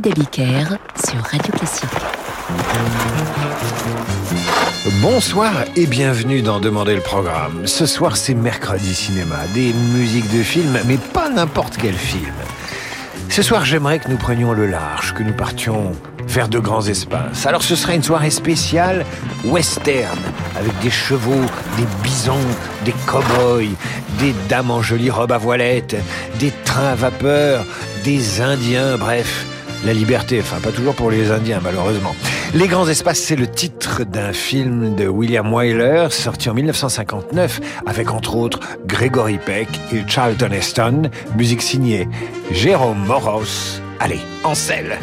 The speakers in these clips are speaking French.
David sur Radio Classique. Bonsoir et bienvenue dans Demander le programme. Ce soir, c'est mercredi cinéma, des musiques de films, mais pas n'importe quel film. Ce soir, j'aimerais que nous prenions le large, que nous partions vers de grands espaces. Alors ce sera une soirée spéciale western, avec des chevaux, des bisons, des cow-boys, des dames en jolies robes à voilettes, des trains à vapeur, des Indiens, bref, la liberté, enfin pas toujours pour les Indiens malheureusement. Les grands espaces, c'est le titre d'un film de William Wyler sorti en 1959 avec entre autres Gregory Peck et Charlton Heston, musique signée Jérôme Moros. Allez, en selle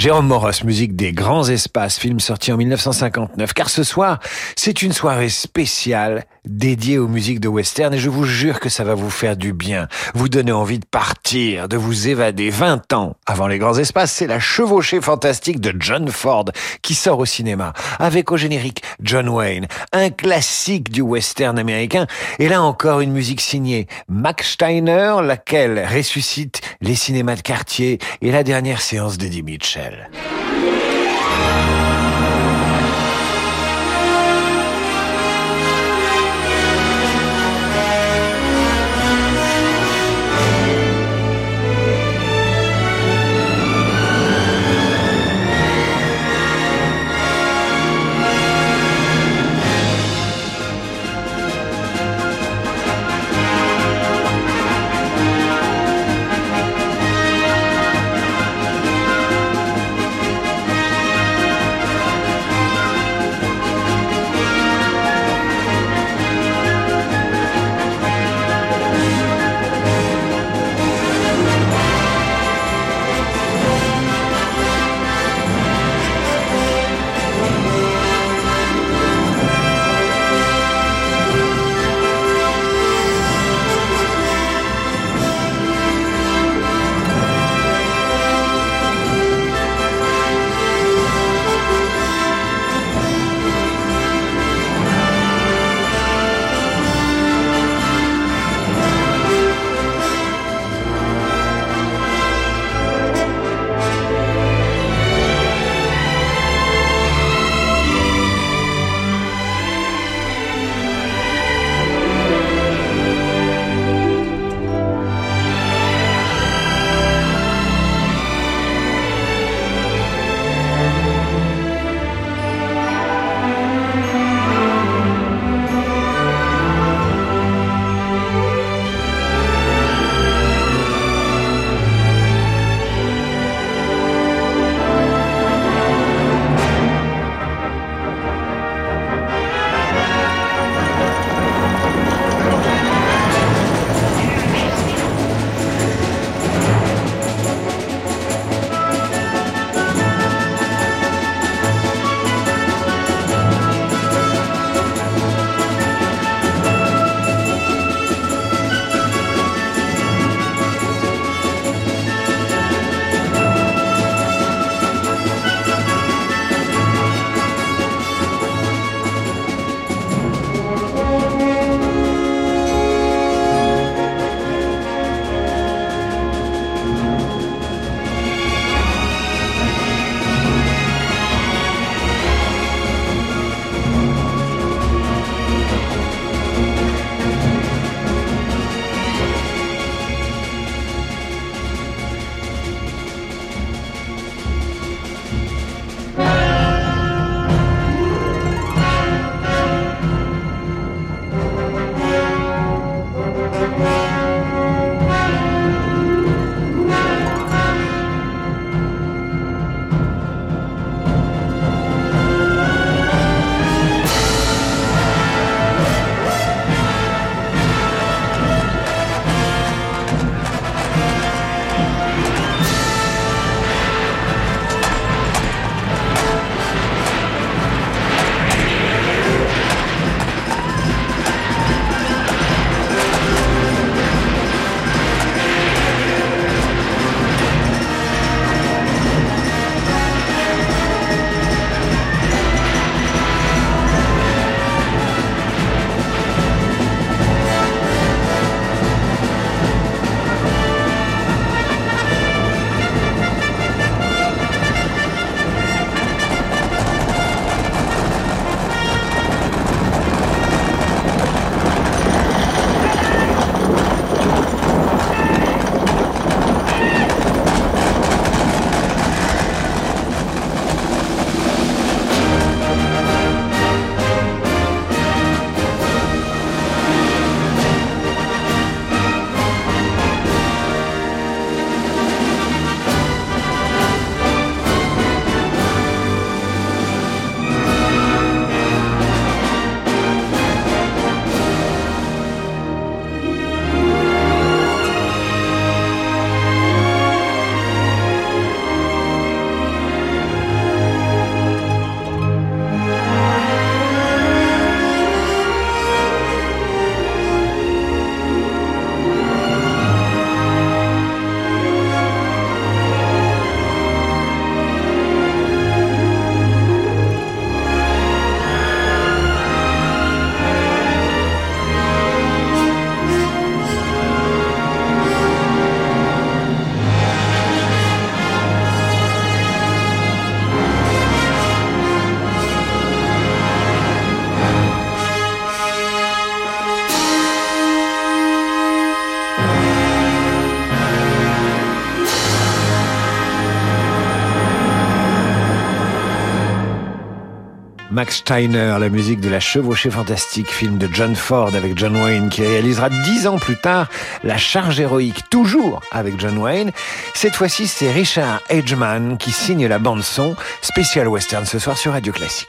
Jérôme Moros, musique des grands espaces, film sorti en 1959. Car ce soir, c'est une soirée spéciale dédiée aux musiques de western et je vous jure que ça va vous faire du bien, vous donner envie de partir, de vous évader. 20 ans avant les grands espaces, c'est la chevauchée fantastique de John Ford qui sort au cinéma avec au générique John Wayne, un classique du western américain et là encore une musique signée Max Steiner, laquelle ressuscite les cinémas de quartier et la dernière séance d'Eddie Mitchell. Max Steiner, la musique de La Chevauchée Fantastique, film de John Ford avec John Wayne, qui réalisera dix ans plus tard La Charge Héroïque, toujours avec John Wayne. Cette fois-ci, c'est Richard Edgeman qui signe la bande-son, spécial western ce soir sur Radio Classique.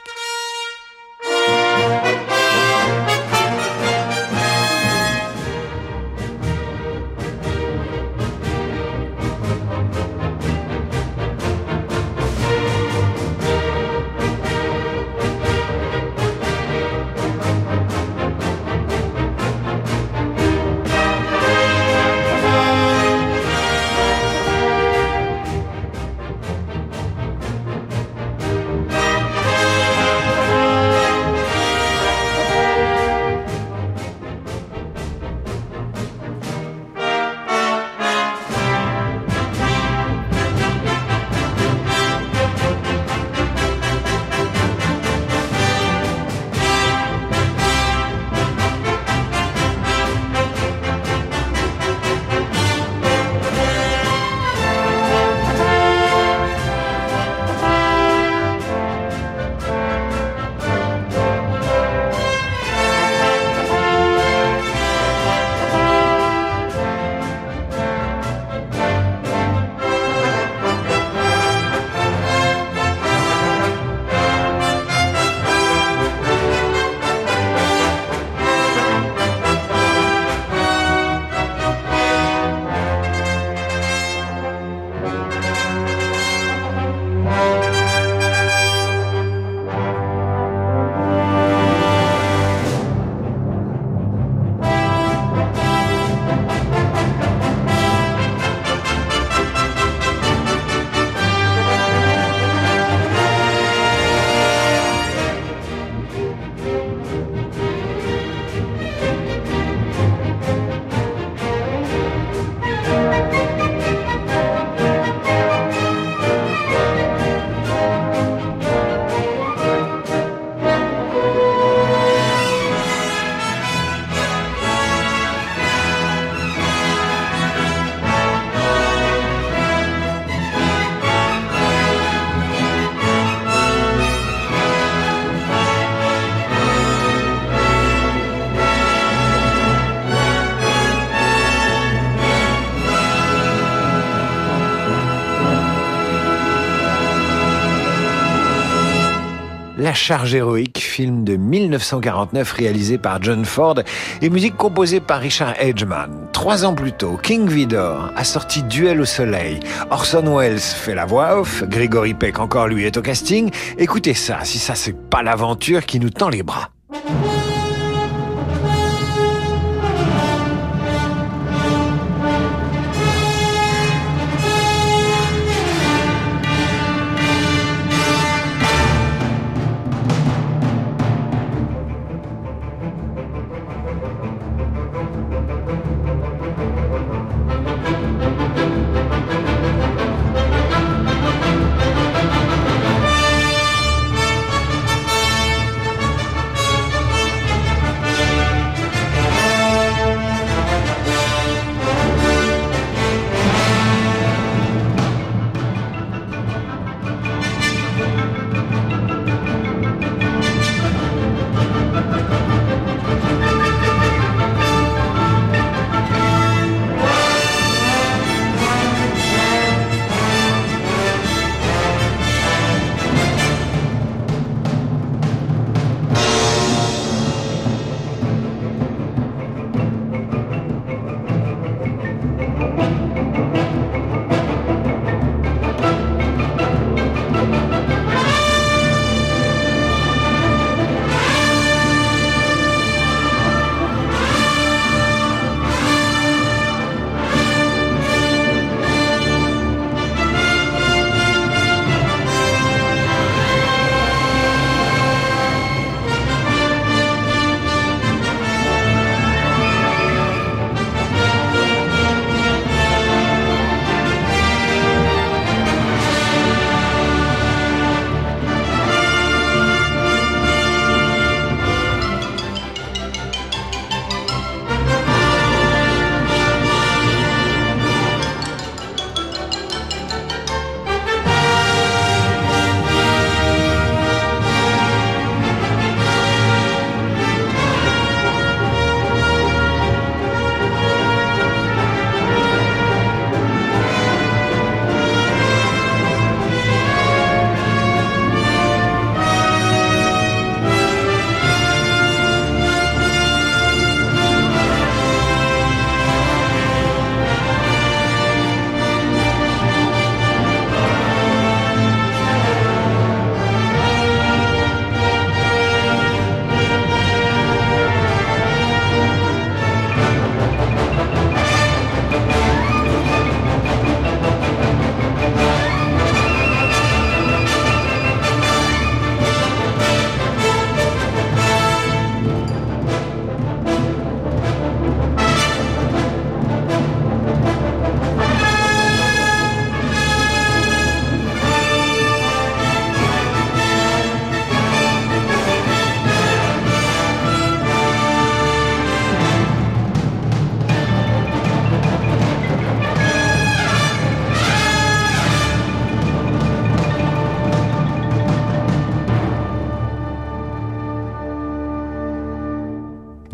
La charge héroïque, film de 1949 réalisé par John Ford et musique composée par Richard Edgeman. Trois ans plus tôt, King Vidor a sorti Duel au soleil. Orson Welles fait la voix off, Gregory Peck encore lui est au casting. Écoutez ça, si ça c'est pas l'aventure qui nous tend les bras.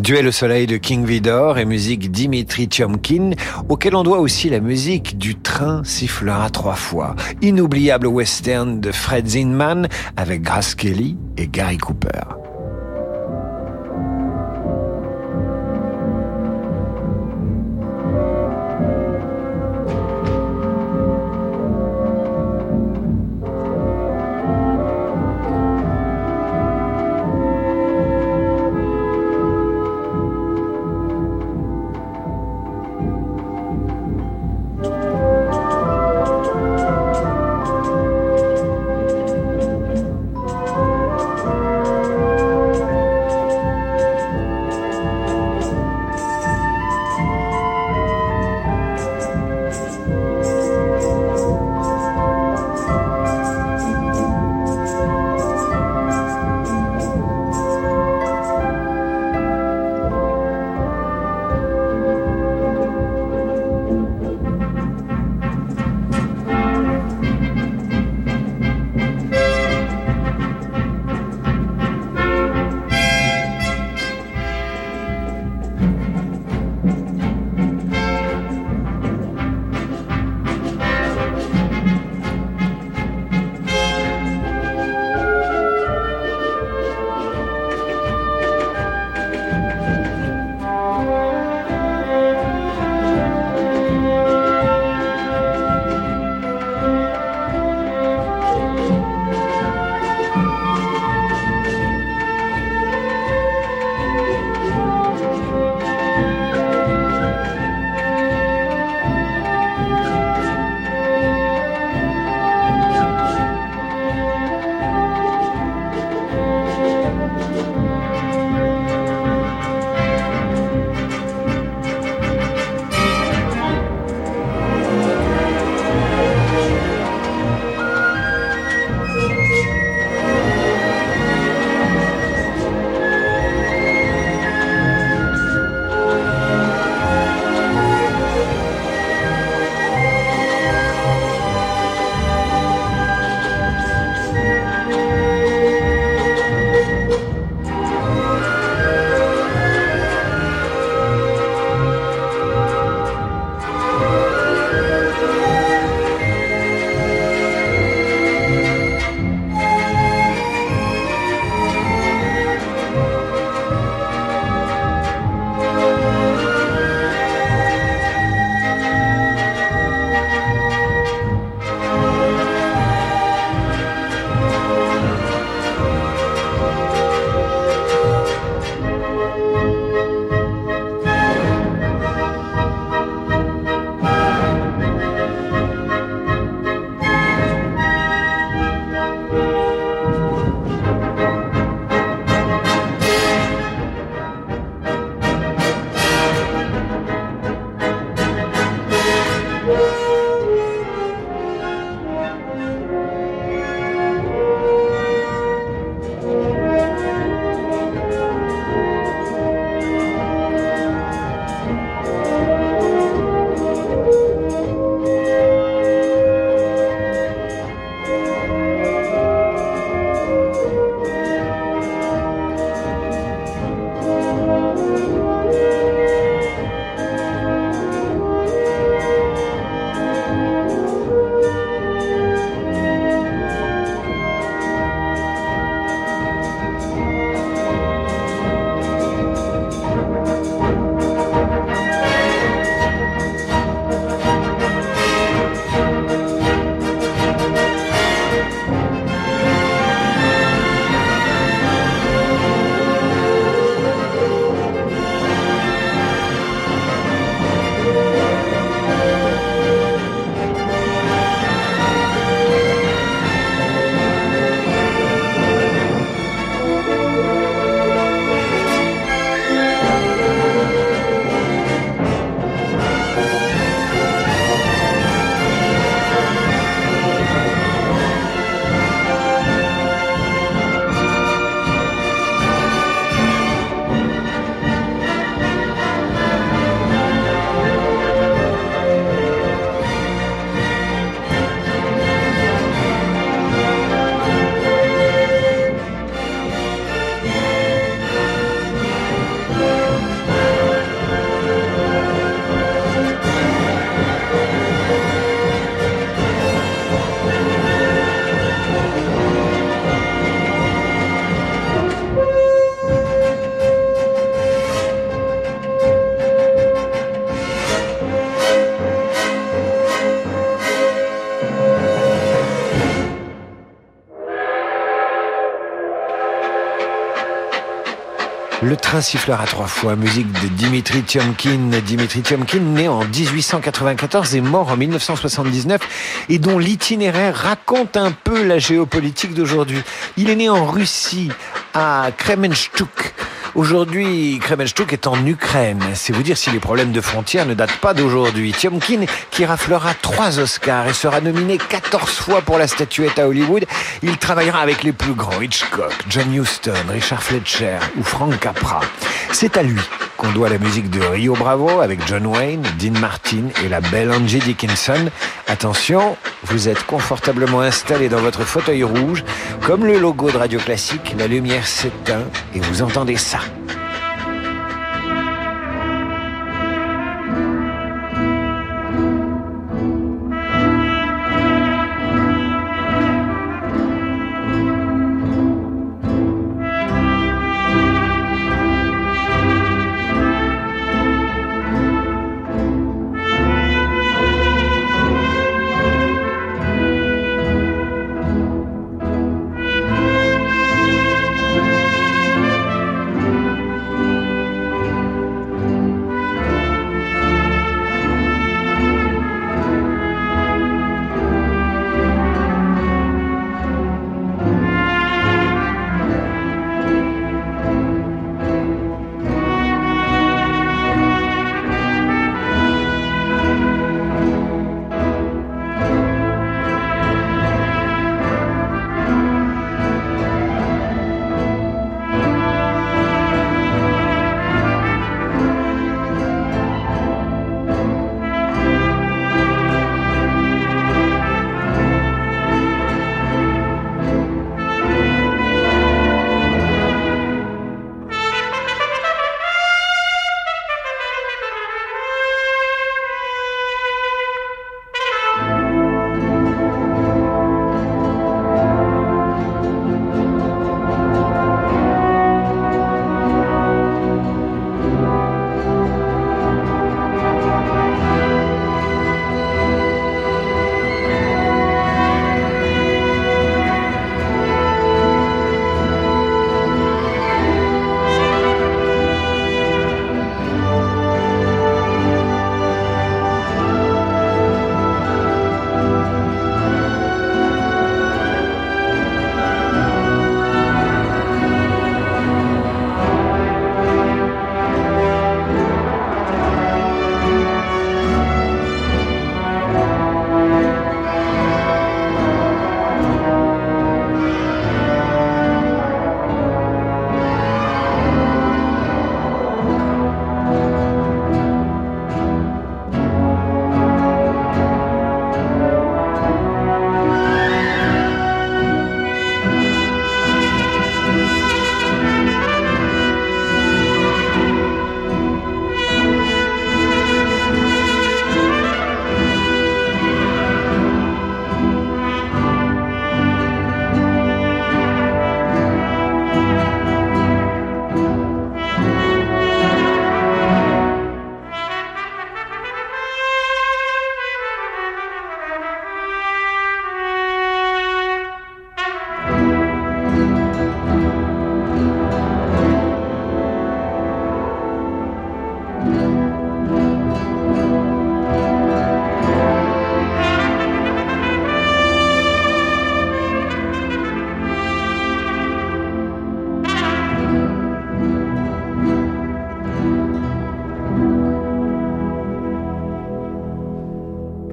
Duel au soleil de King Vidor et musique Dimitri Tiomkin, auquel on doit aussi la musique du train sifflera trois fois. Inoubliable western de Fred Zinman avec Grace Kelly et Gary Cooper. Le train sifflera trois fois, musique de Dimitri Tiomkin. Dimitri Tiomkin, né en 1894 et mort en 1979, et dont l'itinéraire raconte un peu la géopolitique d'aujourd'hui. Il est né en Russie, à Kremenchuk, Aujourd'hui, Kremenchuk est en Ukraine. C'est vous dire si les problèmes de frontières ne datent pas d'aujourd'hui. Tiomkin, qui raflera trois Oscars et sera nominé 14 fois pour la statuette à Hollywood, il travaillera avec les plus grands Hitchcock, John Huston, Richard Fletcher ou Frank Capra. C'est à lui qu'on doit la musique de Rio Bravo avec John Wayne, Dean Martin et la belle Angie Dickinson. Attention, vous êtes confortablement installé dans votre fauteuil rouge. Comme le logo de Radio Classique, la lumière s'éteint et vous entendez ça.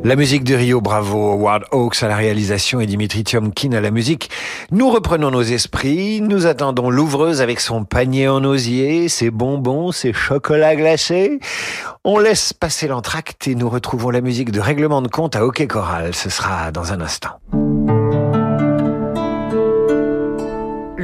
La musique de Rio Bravo, Howard Hawks à la réalisation et Dimitri Tiomkin à la musique. Nous reprenons nos esprits, nous attendons l'ouvreuse avec son panier en osier, ses bonbons, ses chocolats glacés. On laisse passer l'entracte et nous retrouvons la musique de règlement de compte à Hockey Choral. Ce sera dans un instant.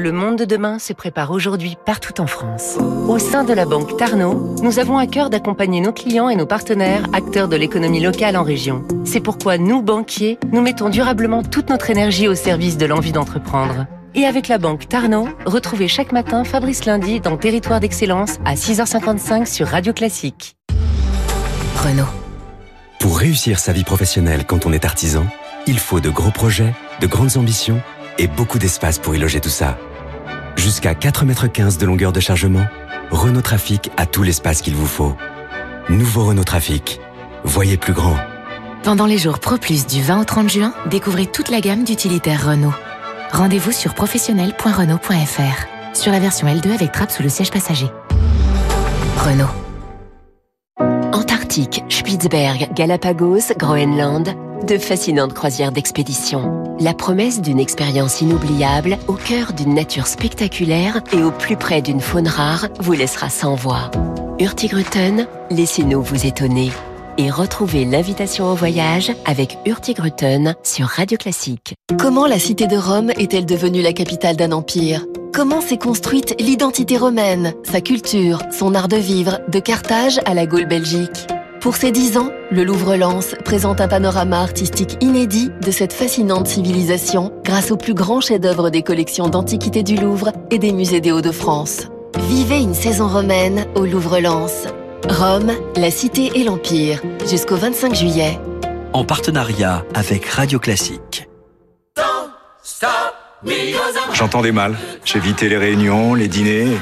Le monde de demain se prépare aujourd'hui partout en France. Au sein de la banque Tarno, nous avons à cœur d'accompagner nos clients et nos partenaires, acteurs de l'économie locale en région. C'est pourquoi nous, banquiers, nous mettons durablement toute notre énergie au service de l'envie d'entreprendre. Et avec la banque Tarno, retrouvez chaque matin Fabrice Lundi dans Territoire d'Excellence à 6h55 sur Radio Classique. Renault. Pour réussir sa vie professionnelle quand on est artisan, il faut de gros projets, de grandes ambitions et beaucoup d'espace pour y loger tout ça. Jusqu'à 4,15 m de longueur de chargement, Renault Trafic a tout l'espace qu'il vous faut. Nouveau Renault Trafic. Voyez plus grand. Pendant les jours Pro Plus du 20 au 30 juin, découvrez toute la gamme d'utilitaires Renault. Rendez-vous sur professionnel.renault.fr. Sur la version L2 avec trappe sous le siège passager. Renault. Antarctique, Spitzberg, Galapagos, Groenland, de fascinantes croisières d'expédition. La promesse d'une expérience inoubliable au cœur d'une nature spectaculaire et au plus près d'une faune rare vous laissera sans voix. Hurtigruten, laissez-nous vous étonner. Et retrouvez l'invitation au voyage avec Hurtigruten sur Radio Classique. Comment la cité de Rome est-elle devenue la capitale d'un empire? Comment s'est construite l'identité romaine, sa culture, son art de vivre, de Carthage à la Gaule belgique? Pour ses dix ans, le Louvre-Lens présente un panorama artistique inédit de cette fascinante civilisation grâce aux plus grands chefs-d'œuvre des collections d'antiquités du Louvre et des musées des Hauts-de-France. Vivez une saison romaine au Louvre-Lens. Rome, la cité et l'empire, jusqu'au 25 juillet. En partenariat avec Radio Classique. J'entendais mal. J'ai évité les réunions, les dîners.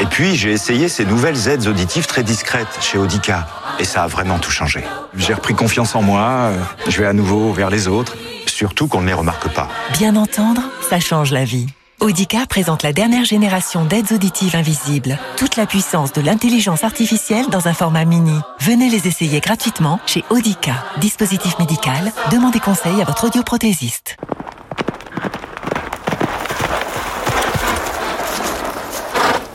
Et puis, j'ai essayé ces nouvelles aides auditives très discrètes chez Audica. Et ça a vraiment tout changé. J'ai repris confiance en moi, euh, je vais à nouveau vers les autres, surtout qu'on ne les remarque pas. Bien entendre, ça change la vie. Audica présente la dernière génération d'aides auditives invisibles. Toute la puissance de l'intelligence artificielle dans un format mini. Venez les essayer gratuitement chez Audica. Dispositif médical, demandez conseil à votre audioprothésiste.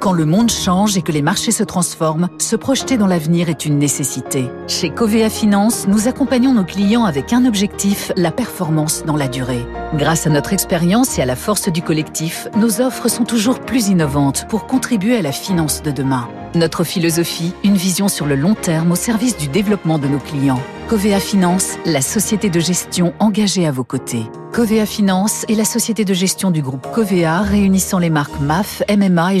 Quand le monde change et que les marchés se transforment, se projeter dans l'avenir est une nécessité. Chez Covea Finance, nous accompagnons nos clients avec un objectif, la performance dans la durée. Grâce à notre expérience et à la force du collectif, nos offres sont toujours plus innovantes pour contribuer à la finance de demain. Notre philosophie, une vision sur le long terme au service du développement de nos clients. Covea Finance, la société de gestion engagée à vos côtés. Covea Finance est la société de gestion du groupe Covea réunissant les marques MAF, MMA et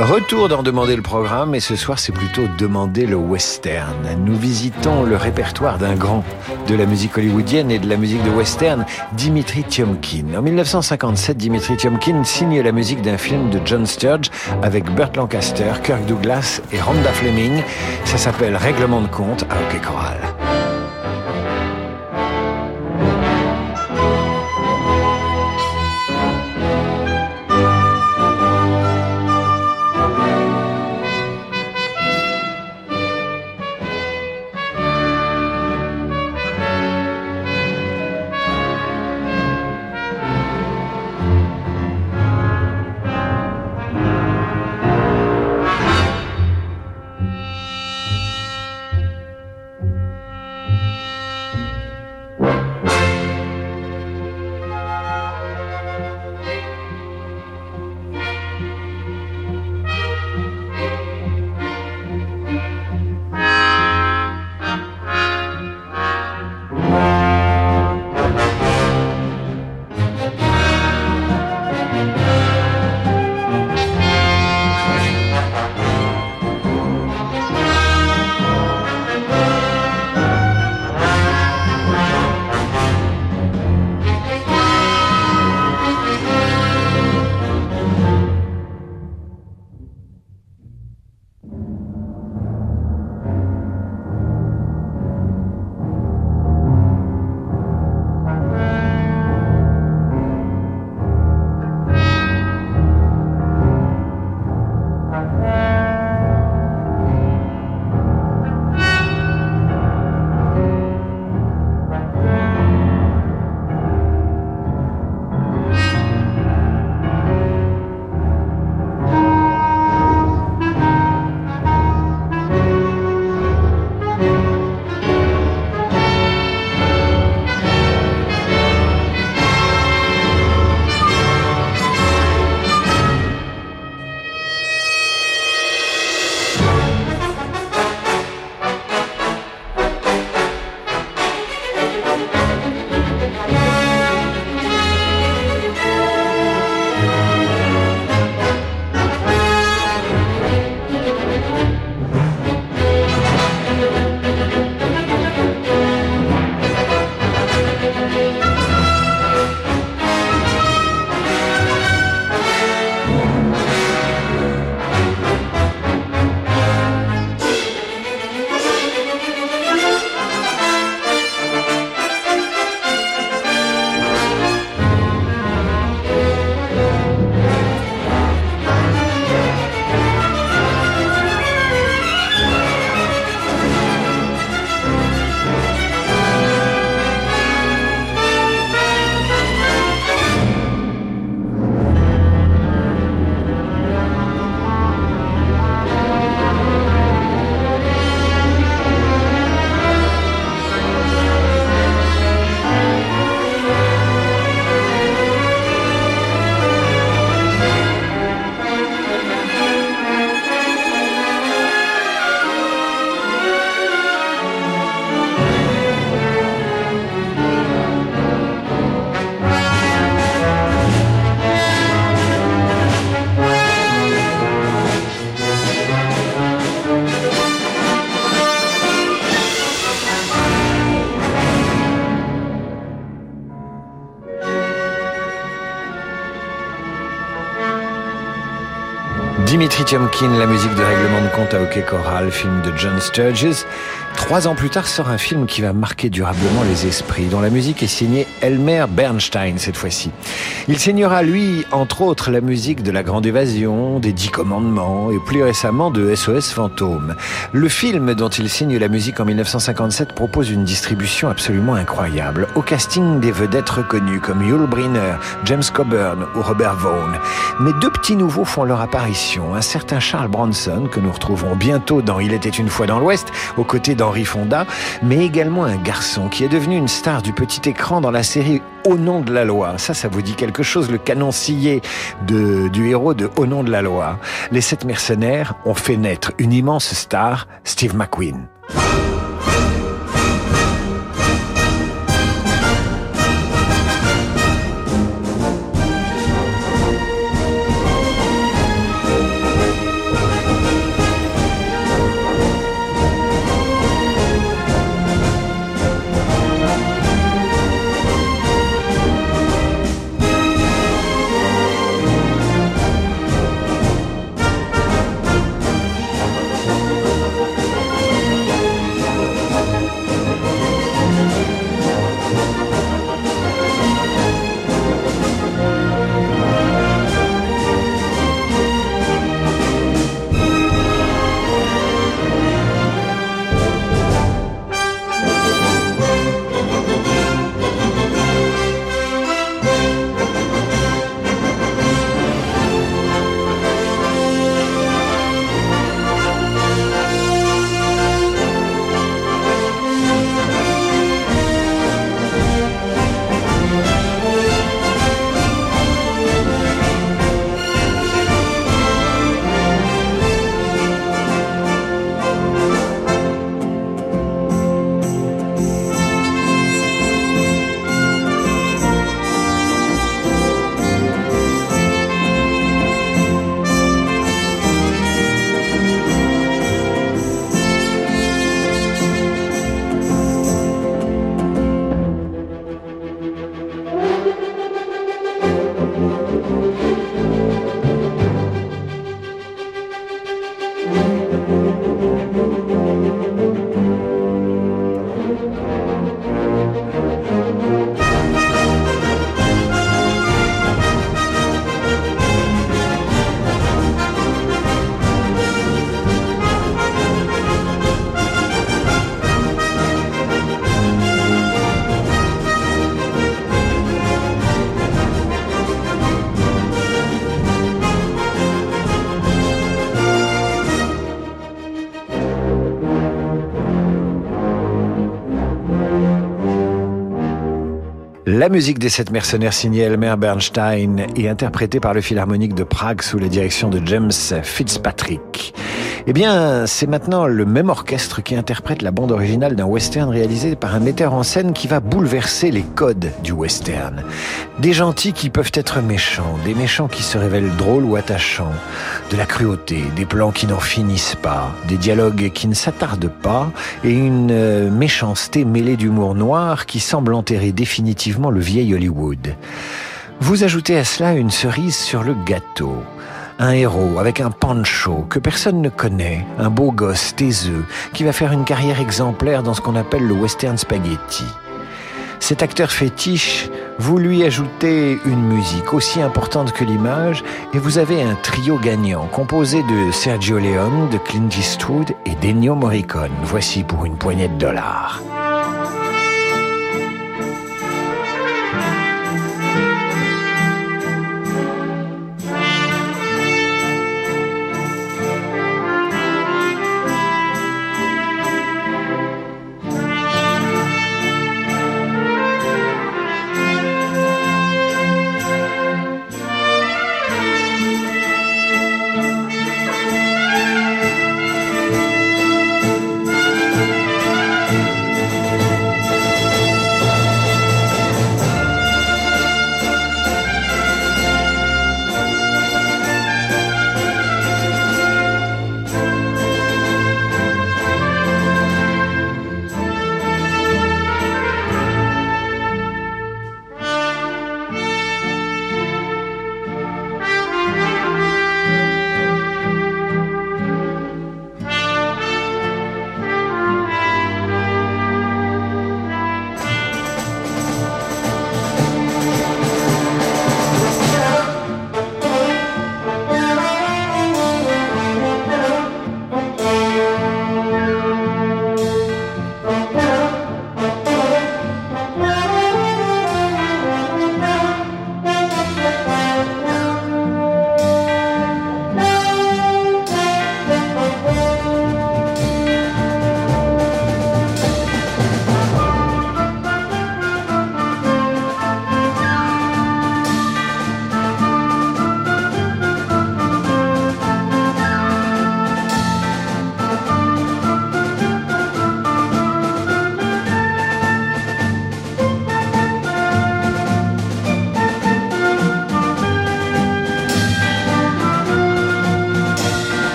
Retour d'en demander le programme et ce soir c'est plutôt demander le western. Nous visitons le répertoire d'un grand de la musique hollywoodienne et de la musique de western, Dimitri Tiomkin. En 1957, Dimitri Tiomkin signe la musique d'un film de John Sturge avec Burt Lancaster, Kirk Douglas et Rhonda Fleming. Ça s'appelle Règlement de compte à Hockey Choral. La musique de règlement de compte à hockey choral, film de John Sturges. Trois ans plus tard sort un film qui va marquer durablement les esprits, dont la musique est signée Elmer Bernstein cette fois-ci. Il signera, lui, entre autres, la musique de La Grande Évasion, des Dix Commandements et plus récemment de SOS Fantôme. Le film dont il signe la musique en 1957 propose une distribution absolument incroyable. Au casting des vedettes reconnues comme Yul Brynner, James Coburn ou Robert Vaughn. Mais deux petits nouveaux font leur apparition. Un certain Charles Bronson, que nous retrouverons bientôt dans Il était une fois dans l'Ouest, aux côtés d'Henri Fonda, mais également un garçon qui est devenu une star du petit écran dans la série Au nom de la loi. Ça, ça vous dit quelque chose, le canon scié du héros de Au nom de la loi. Les sept mercenaires ont fait naître une immense star, Steve McQueen. La musique des sept mercenaires signée Elmer Bernstein et interprétée par le Philharmonique de Prague sous la direction de James Fitzpatrick. Eh bien, c'est maintenant le même orchestre qui interprète la bande originale d'un western réalisé par un metteur en scène qui va bouleverser les codes du western. Des gentils qui peuvent être méchants, des méchants qui se révèlent drôles ou attachants, de la cruauté, des plans qui n'en finissent pas, des dialogues qui ne s'attardent pas et une euh, méchanceté mêlée d'humour noir qui semble enterrer définitivement le vieil Hollywood. Vous ajoutez à cela une cerise sur le gâteau un héros avec un pancho que personne ne connaît, un beau gosse taiseux qui va faire une carrière exemplaire dans ce qu'on appelle le western spaghetti. Cet acteur fétiche, vous lui ajoutez une musique aussi importante que l'image et vous avez un trio gagnant composé de Sergio Leone, de Clint Eastwood et d'Ennio Morricone. Voici pour une poignée de dollars.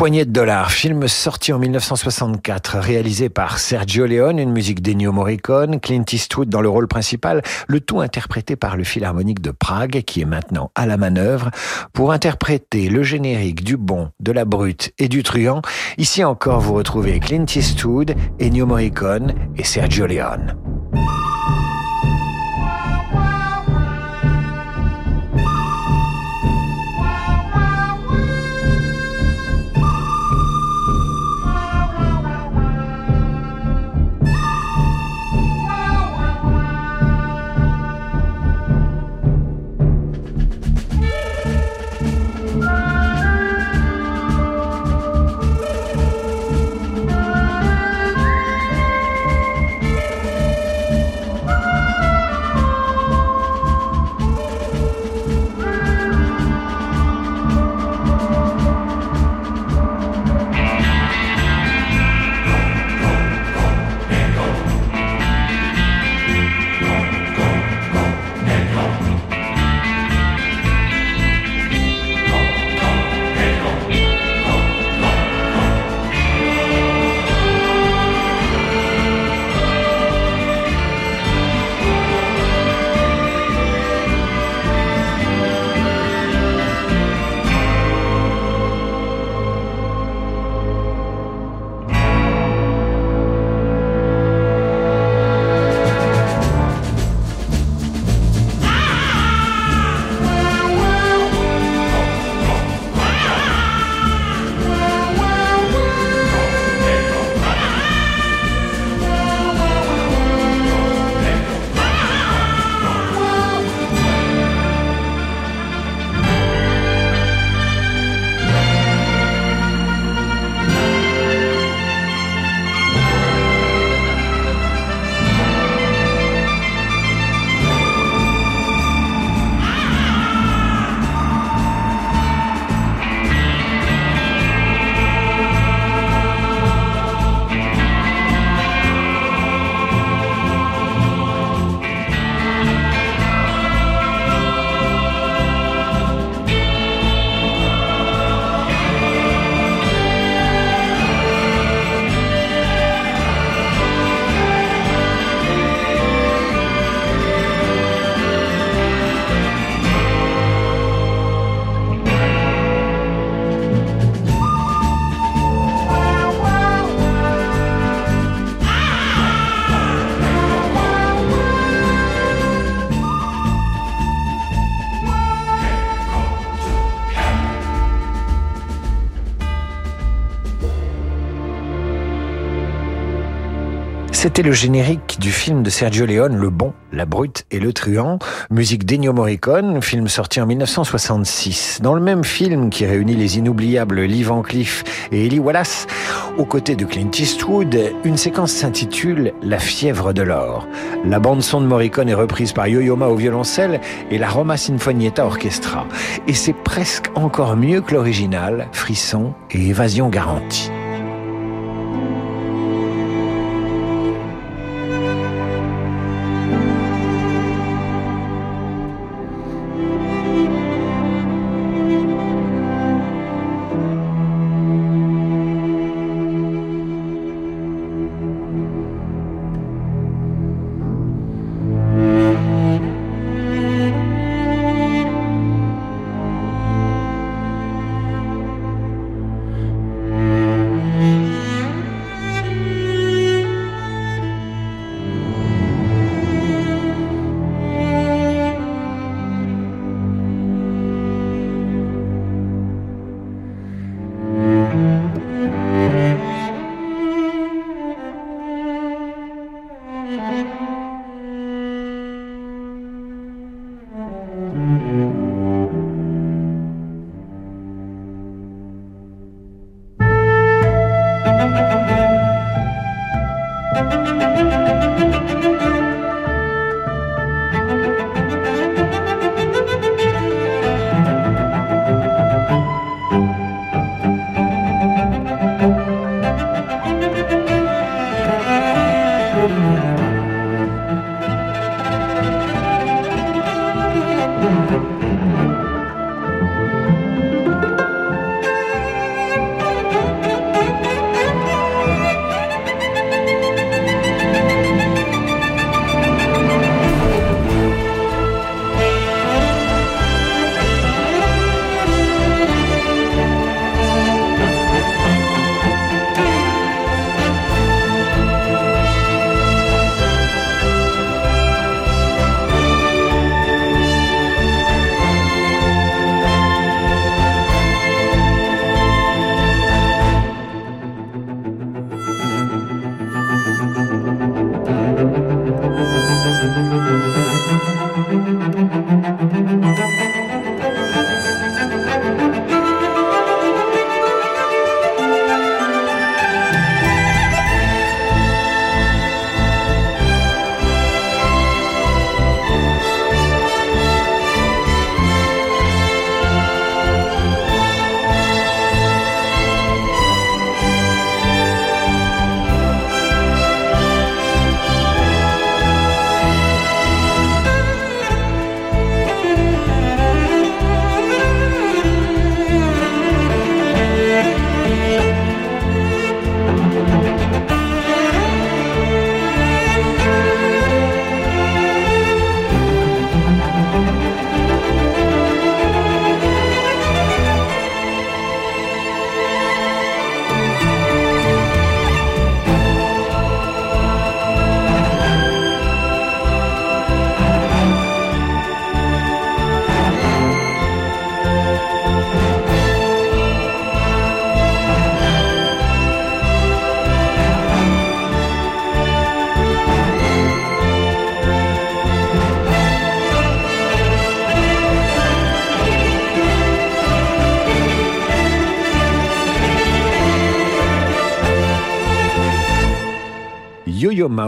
Poignée de dollars, film sorti en 1964, réalisé par Sergio Leone, une musique d'Ennio Morricone, Clint Eastwood dans le rôle principal, le tout interprété par le Philharmonique de Prague, qui est maintenant à la manœuvre, pour interpréter le générique du bon, de la brute et du truand. Ici encore, vous retrouvez Clint Eastwood, Ennio Morricone et Sergio Leone. C'était le générique du film de Sergio Leone, Le Bon, la Brute et le Truand, musique d'Ennio Morricone, film sorti en 1966. Dans le même film qui réunit les inoubliables Lee Van Cleef et Ellie Wallace, aux côtés de Clint Eastwood, une séquence s'intitule La fièvre de l'or. La bande-son de Morricone est reprise par Yo-Yo Ma au violoncelle et la Roma Sinfonietta Orchestra. Et c'est presque encore mieux que l'original, frisson et évasion garantie.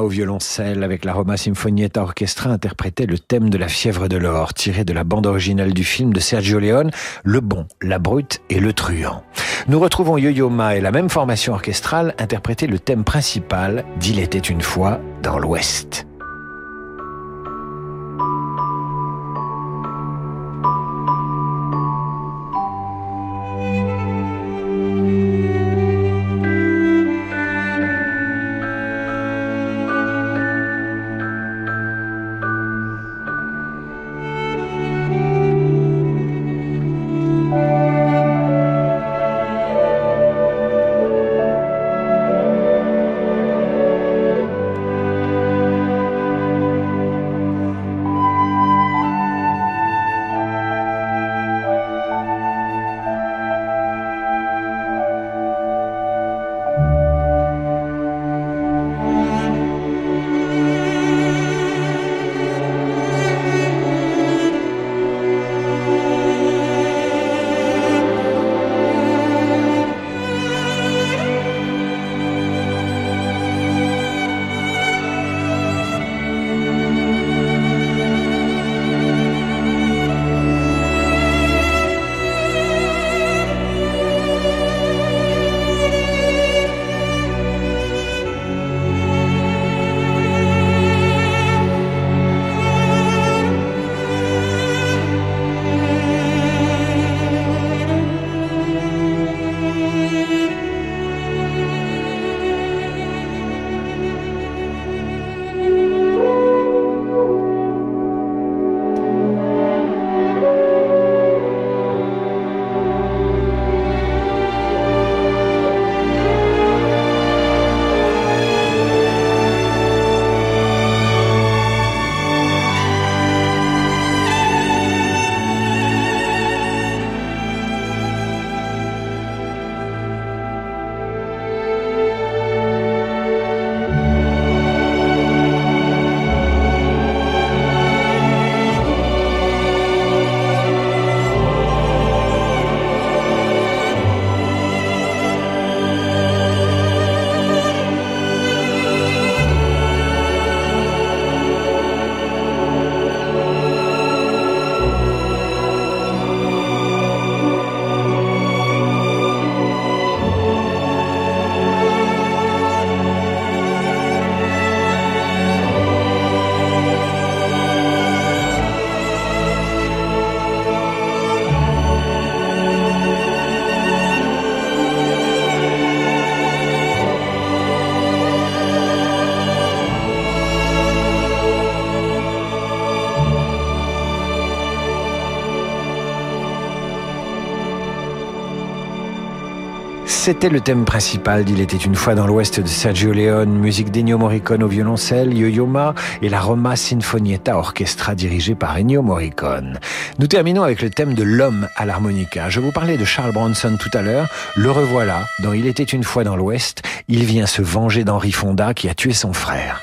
Au violoncelle avec la Roma Sinfonietta Orchestra interprétait le thème de la fièvre de l'or tiré de la bande originale du film de Sergio Leone, Le Bon, la Brute et le Truand. Nous retrouvons Yo-Yo Ma et la même formation orchestrale interpréter le thème principal d'Il était une fois dans l'Ouest. C'était le thème principal d'Il était une fois dans l'Ouest de Sergio Leone, musique d'Ennio Morricone au violoncelle, Yo-Yo Ma et la Roma Sinfonietta Orchestra dirigée par Ennio Morricone. Nous terminons avec le thème de l'homme à l'harmonica. Je vous parlais de Charles Bronson tout à l'heure. Le revoilà dans Il était une fois dans l'Ouest. Il vient se venger d'Henri Fonda qui a tué son frère.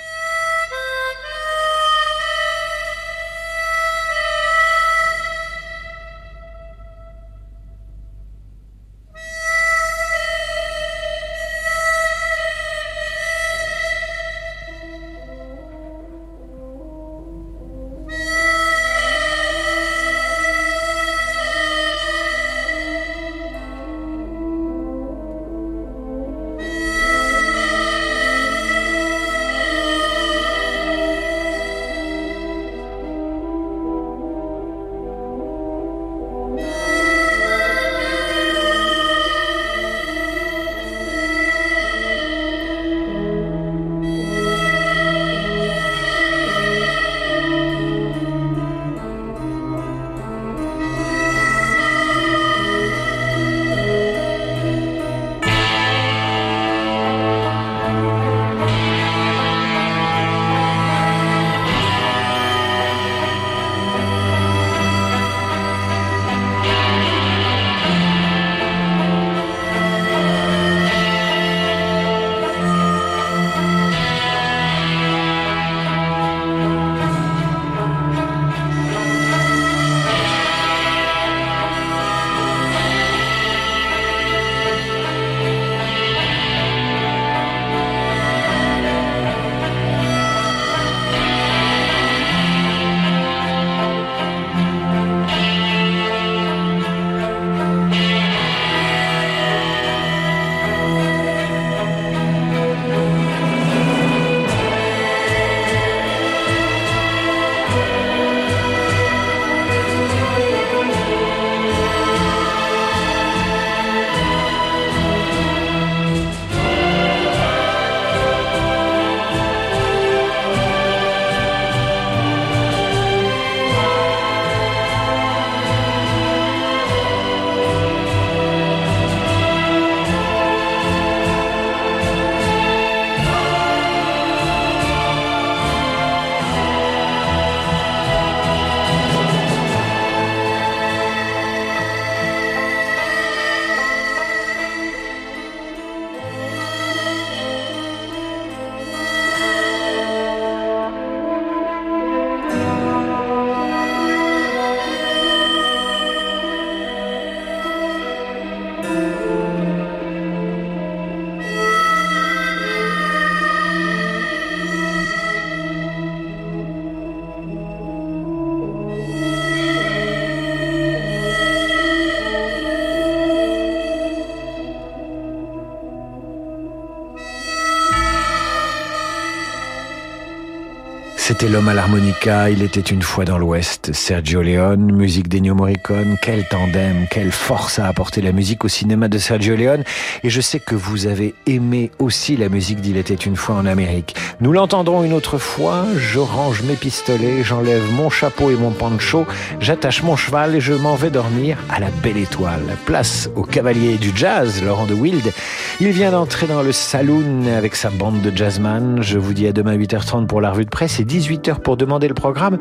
C'était l'homme à l'harmonica, il était une fois dans l'Ouest. Sergio Leone, musique d'Ennio Morricone, quel tandem, quelle force a apporté la musique au cinéma de Sergio Leone. Et je sais que vous avez aimé aussi la musique d'Il était une fois en Amérique. Nous l'entendrons une autre fois, je range mes pistolets, j'enlève mon chapeau et mon pancho, j'attache mon cheval et je m'en vais dormir à la belle étoile. Place au cavalier du jazz, Laurent de Wild. Il vient d'entrer dans le saloon avec sa bande de jazzman. Je vous dis à demain 8h30 pour la revue de presse et 18h pour demander le programme.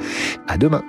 À demain.